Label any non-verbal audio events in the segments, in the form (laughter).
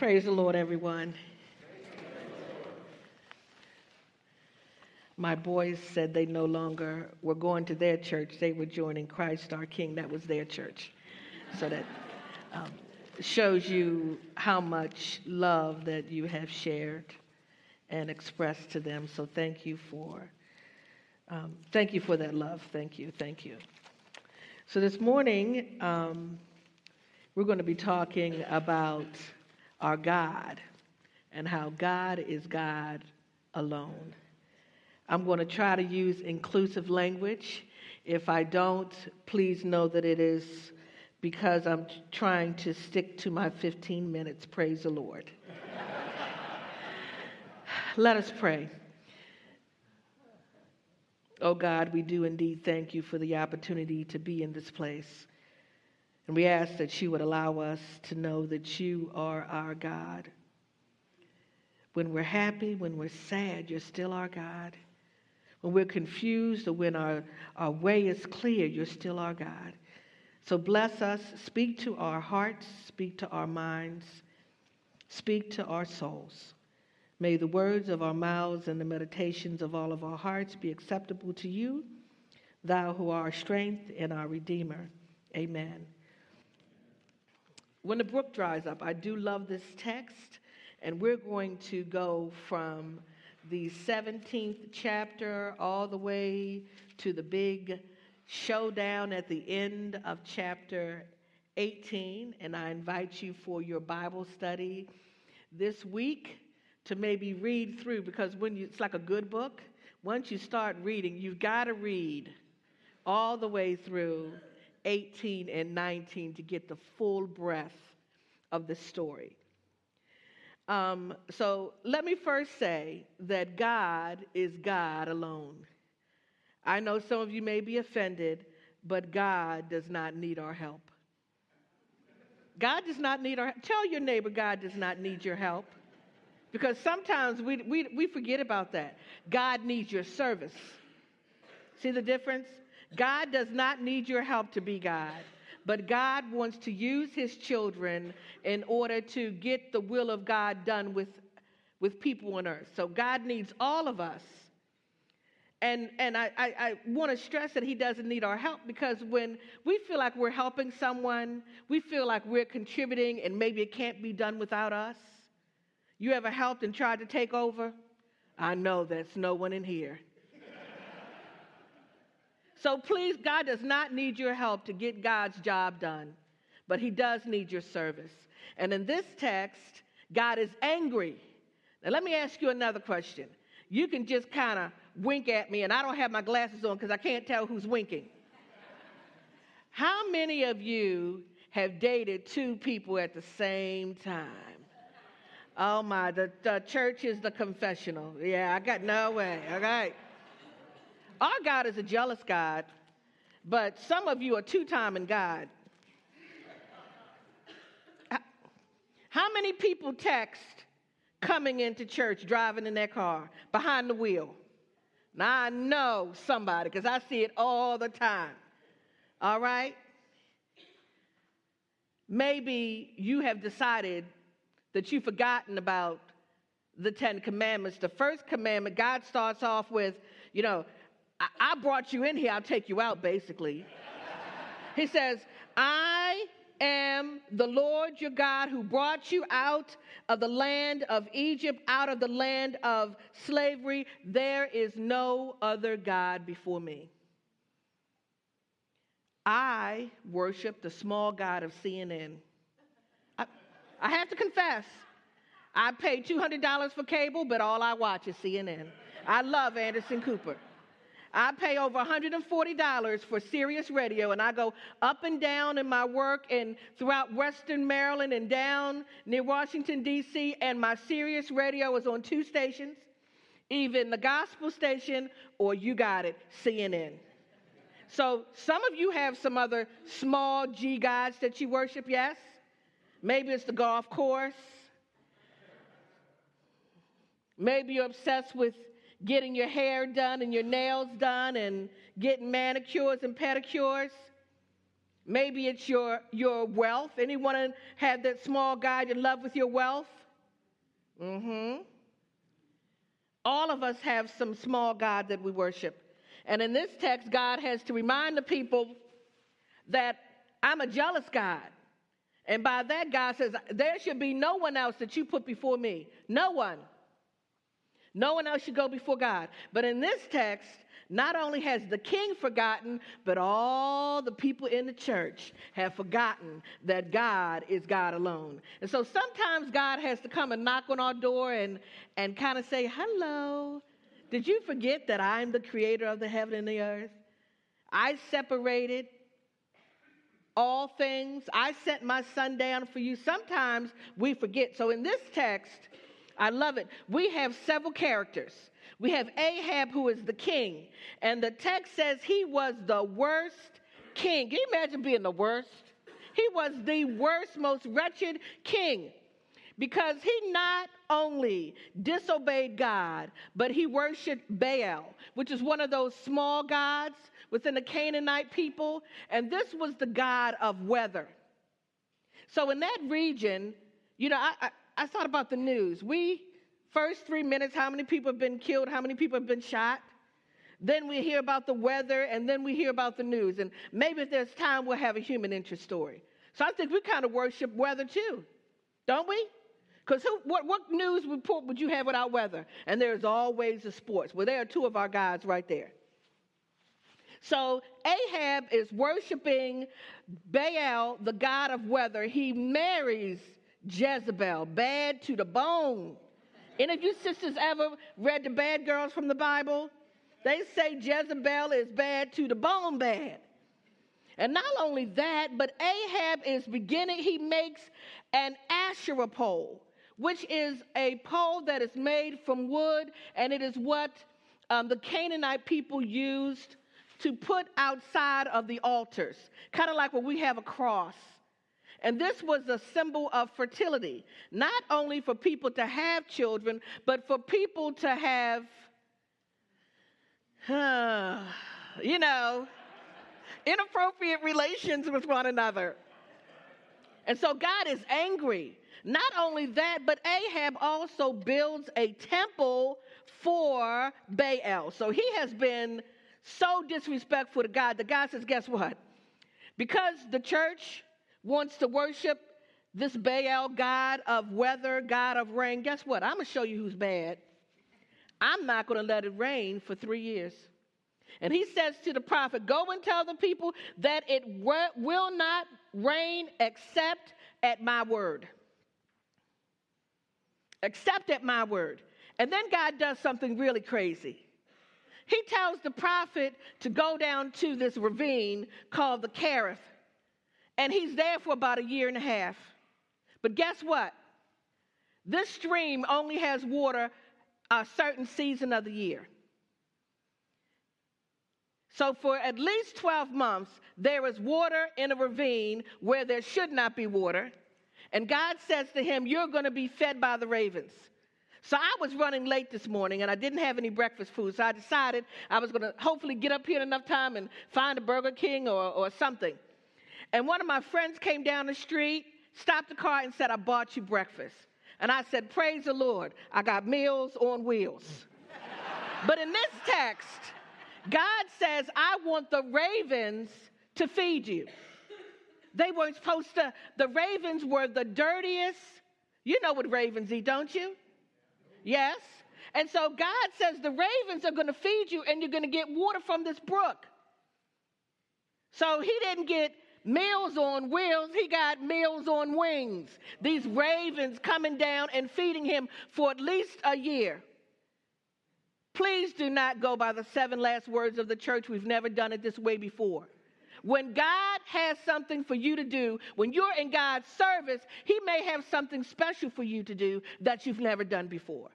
Praise the Lord, everyone. My boys said they no longer were going to their church, they were joining Christ our King. That was their church. So that um, shows you how much love that you have shared and expressed to them. So thank you for um, thank you for that love. Thank you, thank you. So this morning um, we're going to be talking about our God and how God is God alone. I'm going to try to use inclusive language. If I don't, please know that it is because I'm trying to stick to my 15 minutes. Praise the Lord. (laughs) Let us pray. Oh God, we do indeed thank you for the opportunity to be in this place. And we ask that you would allow us to know that you are our God. When we're happy, when we're sad, you're still our God. When we're confused or when our, our way is clear, you're still our God. So bless us, speak to our hearts, speak to our minds, speak to our souls. May the words of our mouths and the meditations of all of our hearts be acceptable to you, thou who art our strength and our Redeemer. Amen. When the brook dries up, I do love this text, and we're going to go from the 17th chapter all the way to the big showdown at the end of chapter 18. And I invite you for your Bible study this week to maybe read through because when you, it's like a good book. Once you start reading, you've got to read all the way through 18 and 19 to get the full breadth of the story. Um, so let me first say that God is God alone. I know some of you may be offended, but God does not need our help. God does not need our Tell your neighbor God does not need your help. Because sometimes we, we, we forget about that. God needs your service. See the difference? God does not need your help to be God, but God wants to use his children in order to get the will of God done with, with people on earth. So God needs all of us. And, and I, I, I want to stress that he doesn't need our help because when we feel like we're helping someone, we feel like we're contributing and maybe it can't be done without us. You ever helped and tried to take over? I know there's no one in here. So please, God does not need your help to get God's job done, but He does need your service. And in this text, God is angry. Now, let me ask you another question. You can just kind of wink at me, and I don't have my glasses on because I can't tell who's winking. How many of you have dated two people at the same time? Oh my, the, the church is the confessional. Yeah, I got no way. All right. Our God is a jealous God, but some of you are two timing God. How many people text coming into church driving in their car behind the wheel? Now I know somebody because I see it all the time. All right? Maybe you have decided that you've forgotten about the Ten Commandments. The first commandment, God starts off with, you know, I, brought you in here, I'll take you out, basically. he says, I am the Lord your God who brought you out of the land of Egypt, out of the land of slavery. There is no other God before me. I worship the small God of CNN. I, I have to confess, I pay $200 for cable, but all I watch is CNN. I love Anderson Cooper. I pay over $140 for Sirius Radio, and I go up and down in my work and throughout Western Maryland and down near Washington, D.C., and my Sirius Radio is on two stations even the gospel station or you got it, CNN. So some of you have some other small G gods that you worship, yes? Maybe it's the golf course. Maybe you're obsessed with getting your hair done and your nails done and getting manicures and pedicures. Maybe it's your, your wealth. Anyone have that small guy you love with your wealth? Mm-hmm. All of us have some small God that we worship. And in this text, God has to remind the people that I'm a jealous God. And by that, God says, there should be no one else that you put before me. No one. No one else should go before God. But in this text, not only has the king forgotten, but all the people in the church have forgotten that God is God alone. And so sometimes God has to come and knock on our door and, and kind of say, Hello, did you forget that I'm the creator of the heaven and the earth? I separated all things. I sent my son down for you. Sometimes we forget. So in this text, I love it. We have several characters. We have Ahab, who is the king, and the text says he was the worst king. Can you imagine being the worst? He was the worst, most wretched king because he not only disobeyed God, but he worshiped Baal, which is one of those small gods within the Canaanite people, and this was the god of weather. So in that region, you know, I, I, I thought about the news. We First three minutes, how many people have been killed? How many people have been shot? Then we hear about the weather, and then we hear about the news. And maybe if there's time, we'll have a human interest story. So I think we kind of worship weather too, don't we? Because what, what news report would you have without weather? And there's always the sports. Well, there are two of our guys right there. So Ahab is worshiping Baal, the god of weather. He marries Jezebel, bad to the bone. Any of you sisters ever read the bad girls from the Bible? They say Jezebel is bad to the bone bad. And not only that, but Ahab is beginning, he makes an Asherah pole, which is a pole that is made from wood, and it is what um, the Canaanite people used to put outside of the altars, kind of like when we have a cross. And this was a symbol of fertility, not only for people to have children, but for people to have, uh, you know, inappropriate relations with one another. And so God is angry. Not only that, but Ahab also builds a temple for Baal. So he has been so disrespectful to God that God says, guess what? Because the church wants to worship this Baal god of weather, god of rain, guess what? I'm going to show you who's bad. I'm not going to let it rain for three years. And he says to the prophet, Go and tell the people that it will not rain except at my word. Except at my word. And then God does something really crazy. He tells the prophet to go down to this ravine called the Kerith and he's there for about a year and a half. But guess what? This stream only has water a certain season of the year. So, for at least 12 months, there is water in a ravine where there should not be water. And God says to him, You're going to be fed by the ravens. So, I was running late this morning and I didn't have any breakfast food. So, I decided I was going to hopefully get up here in enough time and find a Burger King or, or something. And one of my friends came down the street, stopped the car, and said, I bought you breakfast. And I said, Praise the Lord, I got meals on wheels. but in this text, God says, I want the ravens to feed you. They weren't supposed to, the ravens were the dirtiest. You know what ravens eat, don't you? Yes. And so God says the ravens are going to feed you and you're going to get water from this brook. So he didn't get meals on wheels, he got meals on wings. These ravens coming down and feeding him for at least a year. Please do not go by the seven last words of the church. We've never done it this way before. When God has something for you to do, when you're in God's service, He may have something special for you to do that you've never done before.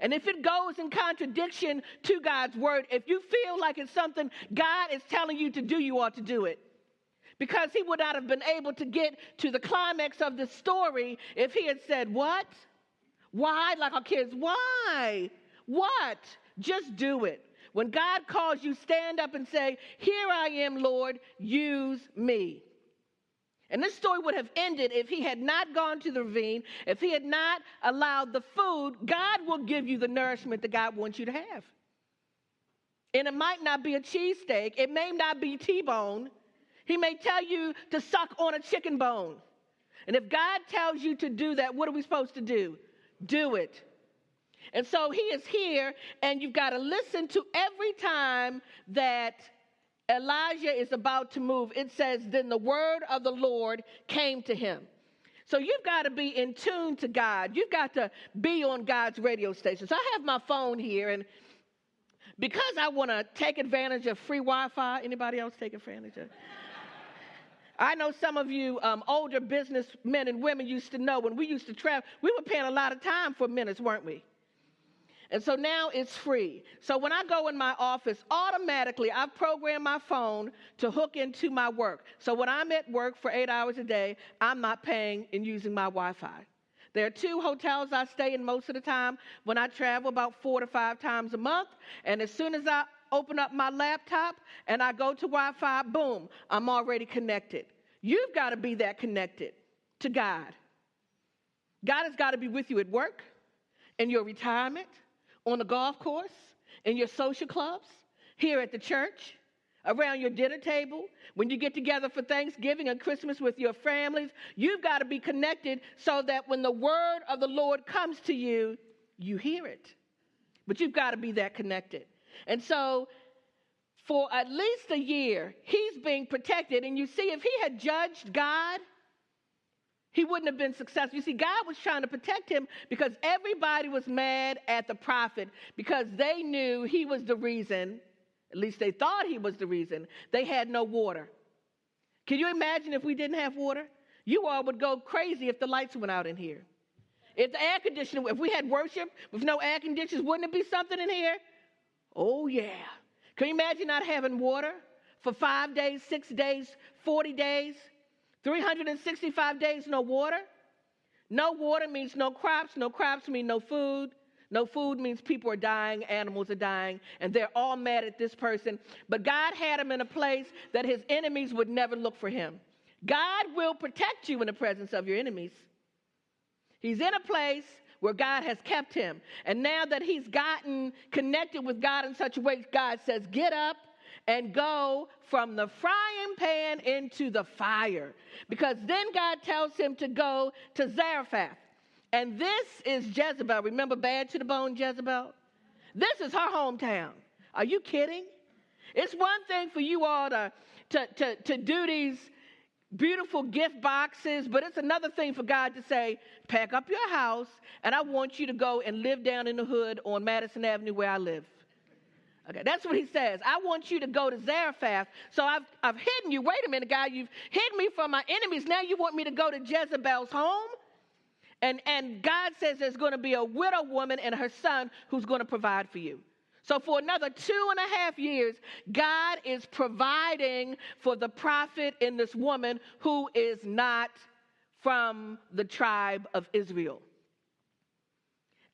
And if it goes in contradiction to God's word, if you feel like it's something God is telling you to do, you ought to do it because he would not have been able to get to the climax of the story if he had said, What? Why? Like our kids, why? What? Just do it. When God calls you, stand up and say, Here I am, Lord, use me. And this story would have ended if he had not gone to the ravine, if he had not allowed the food. God will give you the nourishment that God wants you to have. And it might not be a cheesesteak, it may not be T bone. He may tell you to suck on a chicken bone. And if God tells you to do that, what are we supposed to do? Do it. And so he is here, and you've got to listen to every time that Elijah is about to move. It says, Then the word of the Lord came to him. So you've got to be in tune to God. You've got to be on God's radio station. So I have my phone here, and because I want to take advantage of free Wi-Fi. Anybody else take advantage of? I know some of you um, older businessmen and women used to know when we used to travel, we were paying a lot of time for minutes, weren't we? And so now it's free. So when I go in my office, automatically I've programmed my phone to hook into my work. So when I'm at work for eight hours a day, I'm not paying and using my Wi Fi. There are two hotels I stay in most of the time when I travel, about four to five times a month. And as soon as I open up my laptop and I go to Wi Fi, boom, I'm already connected. You've got to be that connected to God. God has got to be with you at work, in your retirement, on the golf course, in your social clubs, here at the church, around your dinner table, when you get together for Thanksgiving and Christmas with your families. You've got to be connected so that when the word of the Lord comes to you, you hear it. But you've got to be that connected. And so, for at least a year, he's being protected. And you see, if he had judged God, he wouldn't have been successful. You see, God was trying to protect him because everybody was mad at the prophet because they knew he was the reason, at least they thought he was the reason, they had no water. Can you imagine if we didn't have water? You all would go crazy if the lights went out in here. If the air conditioner, if we had worship with no air conditioners, wouldn't it be something in here? Oh, yeah. Can you imagine not having water for five days, six days, 40 days? 365 days, no water. No water means no crops. No crops mean no food. No food means people are dying, animals are dying, and they're all mad at this person. But God had him in a place that his enemies would never look for him. God will protect you in the presence of your enemies. He's in a place where God has kept him. And now that he's gotten connected with God in such a way, God says, Get up and go from the frying pan into the fire. Because then God tells him to go to Zarephath. And this is Jezebel. Remember Bad to the Bone Jezebel? This is her hometown. Are you kidding? It's one thing for you all to, to, to, to do these beautiful gift boxes, but it's another thing for God to say, pack up your house, and I want you to go and live down in the hood on Madison Avenue where I live. Okay, that's what he says. I want you to go to Zarephath. So I've, I've hidden you. Wait a minute, God, you've hidden me from my enemies. Now you want me to go to Jezebel's home? And, and God says there's going to be a widow woman and her son who's going to provide for you. So, for another two and a half years, God is providing for the prophet in this woman who is not from the tribe of Israel.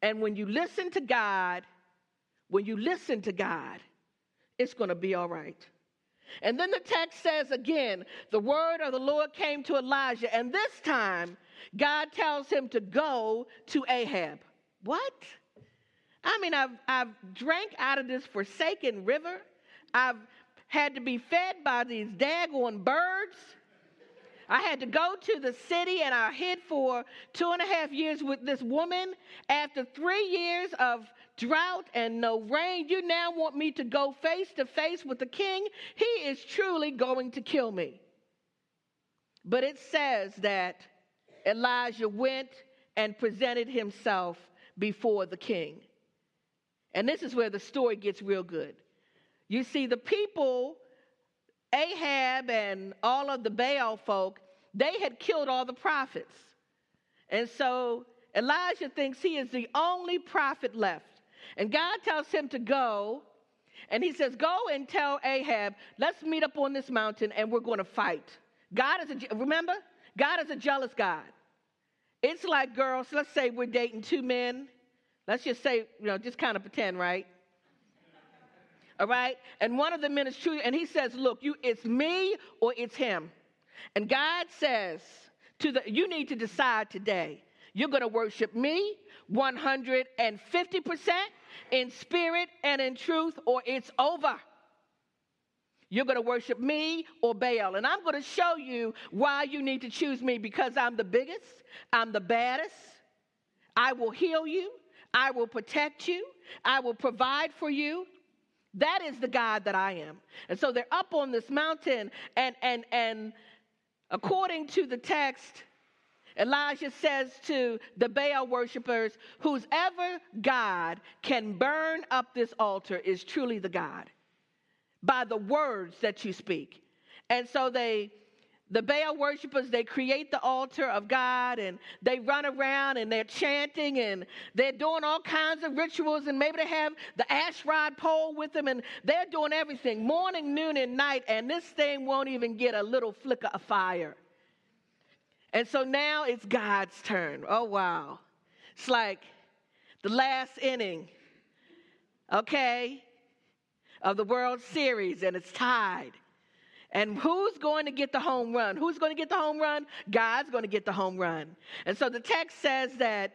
And when you listen to God, when you listen to God, it's going to be all right. And then the text says again, the word of the Lord came to Elijah, and this time God tells him to go to Ahab. What? I mean, I've, I've drank out of this forsaken river. I've had to be fed by these daggone birds. I had to go to the city and I hid for two and a half years with this woman. After three years of drought and no rain, you now want me to go face to face with the king? He is truly going to kill me. But it says that Elijah went and presented himself before the king. And this is where the story gets real good. You see, the people, Ahab and all of the Baal folk, they had killed all the prophets. And so Elijah thinks he is the only prophet left. And God tells him to go. And he says, Go and tell Ahab, let's meet up on this mountain and we're going to fight. God is a, remember? God is a jealous God. It's like girls, let's say we're dating two men. Let's just say, you know, just kind of pretend, right? All right? And one of the men is true, and he says, Look, you it's me or it's him. And God says to the, you need to decide today. You're to worship me 150% in spirit and in truth, or it's over. You're going to worship me or Baal. And I'm going to show you why you need to choose me because I'm the biggest, I'm the baddest. I will heal you, I will protect you, I will provide for you. That is the God that I am. And so they're up on this mountain, and and and according to the text, Elijah says to the Baal worshippers, Whose ever God can burn up this altar is truly the God by the words that you speak. And so they the Baal worshippers, they create the altar of God and they run around and they're chanting and they're doing all kinds of rituals and maybe they have the Asherah pole with them and they're doing everything morning, noon, and night. And this thing won't even get a little flicker of fire. And so now it's God's turn. Oh, wow. It's like the last inning, okay, of the World Series and it's tied. And who's going to get the home run? Who's going to get the home run? God's going to get the home run. And so the text says that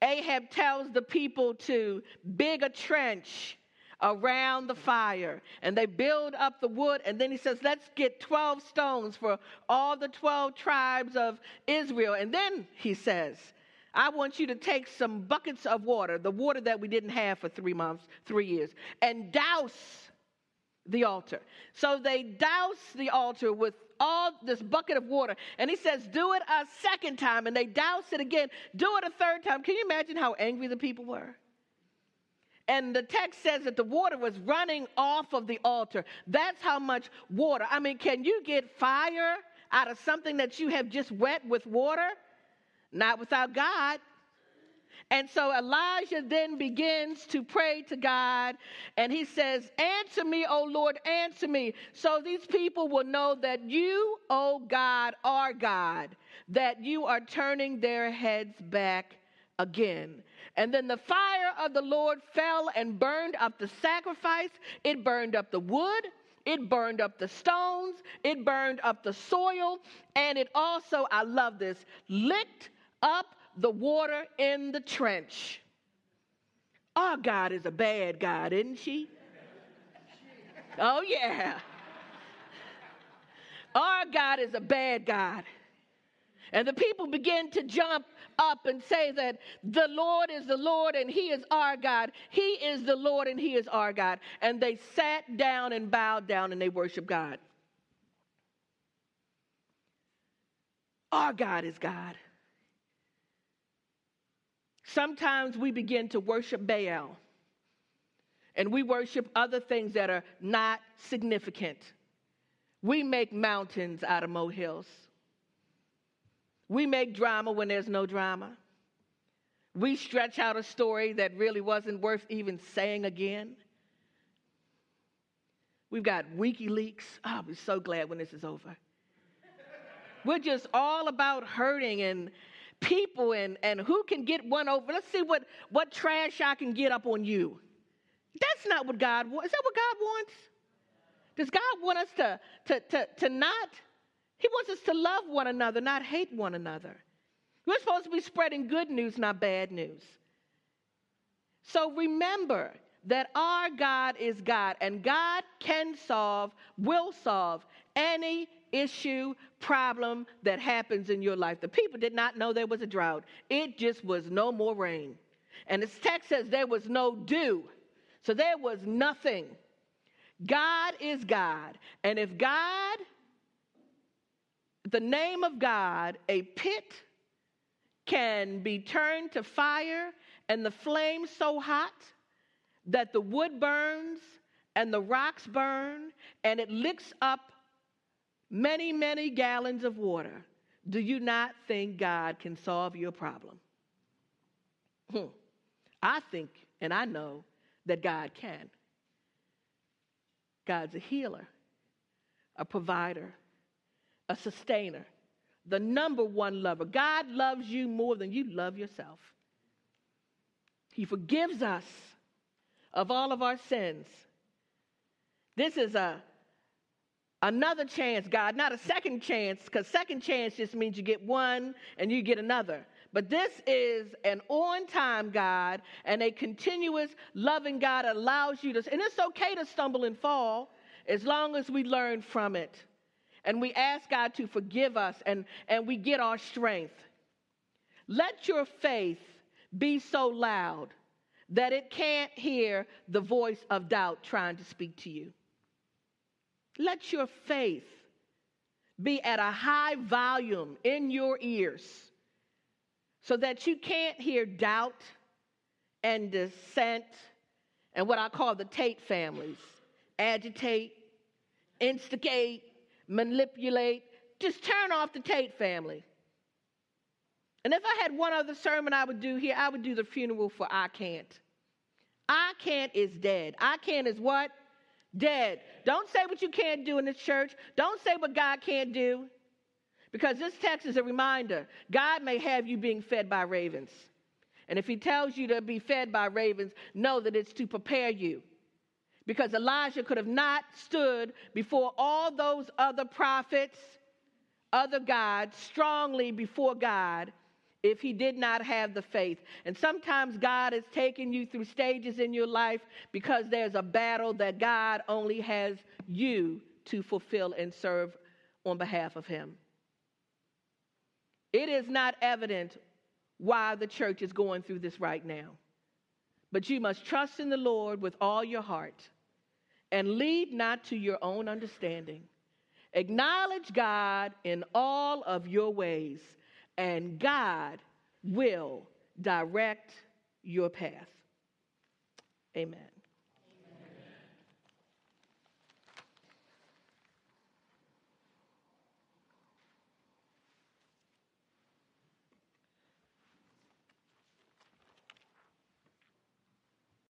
Ahab tells the people to dig a trench around the fire and they build up the wood and then he says let's get 12 stones for all the 12 tribes of Israel and then he says I want you to take some buckets of water the water that we didn't have for 3 months 3 years and douse the altar. So they douse the altar with all this bucket of water. And he says, Do it a second time. And they douse it again. Do it a third time. Can you imagine how angry the people were? And the text says that the water was running off of the altar. That's how much water. I mean, can you get fire out of something that you have just wet with water? Not without God. And so Elijah then begins to pray to God and he says, Answer me, O Lord, answer me. So these people will know that you, O God, are God, that you are turning their heads back again. And then the fire of the Lord fell and burned up the sacrifice, it burned up the wood. It burned up the stones, it burned up the soil, and it also, I love this, licked up the water in the trench. Our God is a bad God, isn't she? Oh, yeah. Our God is a bad God. And the people begin to jump up and say that the Lord is the Lord and He is our God. He is the Lord and He is our God. And they sat down and bowed down and they worshiped God. Our God is God. Sometimes we begin to worship Baal and we worship other things that are not significant. We make mountains out of molehills. We make drama when there's no drama. We stretch out a story that really wasn't worth even saying again. We've got WikiLeaks. Oh, I'll be so glad when this is over. We're just all about hurting and people and, and who can get one over. Let's see what, what trash I can get up on you. That's not what God wants. Is that what God wants? Does God want us to, to, to, to not? He wants us to love one another, not hate one another. We're supposed to be spreading good news, not bad news. So remember that our God is God, and God can solve, will solve any issue, problem that happens in your life. The people did not know there was a drought, it just was no more rain. And this text says there was no dew, so there was nothing. God is God. And if God, the name of God, a pit can be turned to fire and the flame so hot that the wood burns and the rocks burn and it licks up many, many gallons of water, do you not think God can solve your problem? Hmm. I think and I know that God can. God's a healer, a provider, a sustainer, the number one lover. God loves you more than you love yourself. He forgives us of all of our sins. This is a Another chance, God, not a second chance, because second chance just means you get one and you get another. But this is an on time God and a continuous loving God allows you to, and it's okay to stumble and fall as long as we learn from it. And we ask God to forgive us and, and we get our strength. Let your faith be so loud that it can't hear the voice of doubt trying to speak to you. Let your faith be at a high volume in your ears so that you can't hear doubt and dissent and what I call the Tate families agitate, instigate, manipulate. Just turn off the Tate family. And if I had one other sermon I would do here, I would do the funeral for I can't. I can't is dead. I can't is what? Dead. Don't say what you can't do in this church. Don't say what God can't do. Because this text is a reminder God may have you being fed by ravens. And if he tells you to be fed by ravens, know that it's to prepare you. Because Elijah could have not stood before all those other prophets, other gods, strongly before God if he did not have the faith. And sometimes God is taking you through stages in your life because there's a battle that God only has you to fulfill and serve on behalf of him. It is not evident why the church is going through this right now. But you must trust in the Lord with all your heart and lead not to your own understanding. Acknowledge God in all of your ways, and God will direct your path. Amen.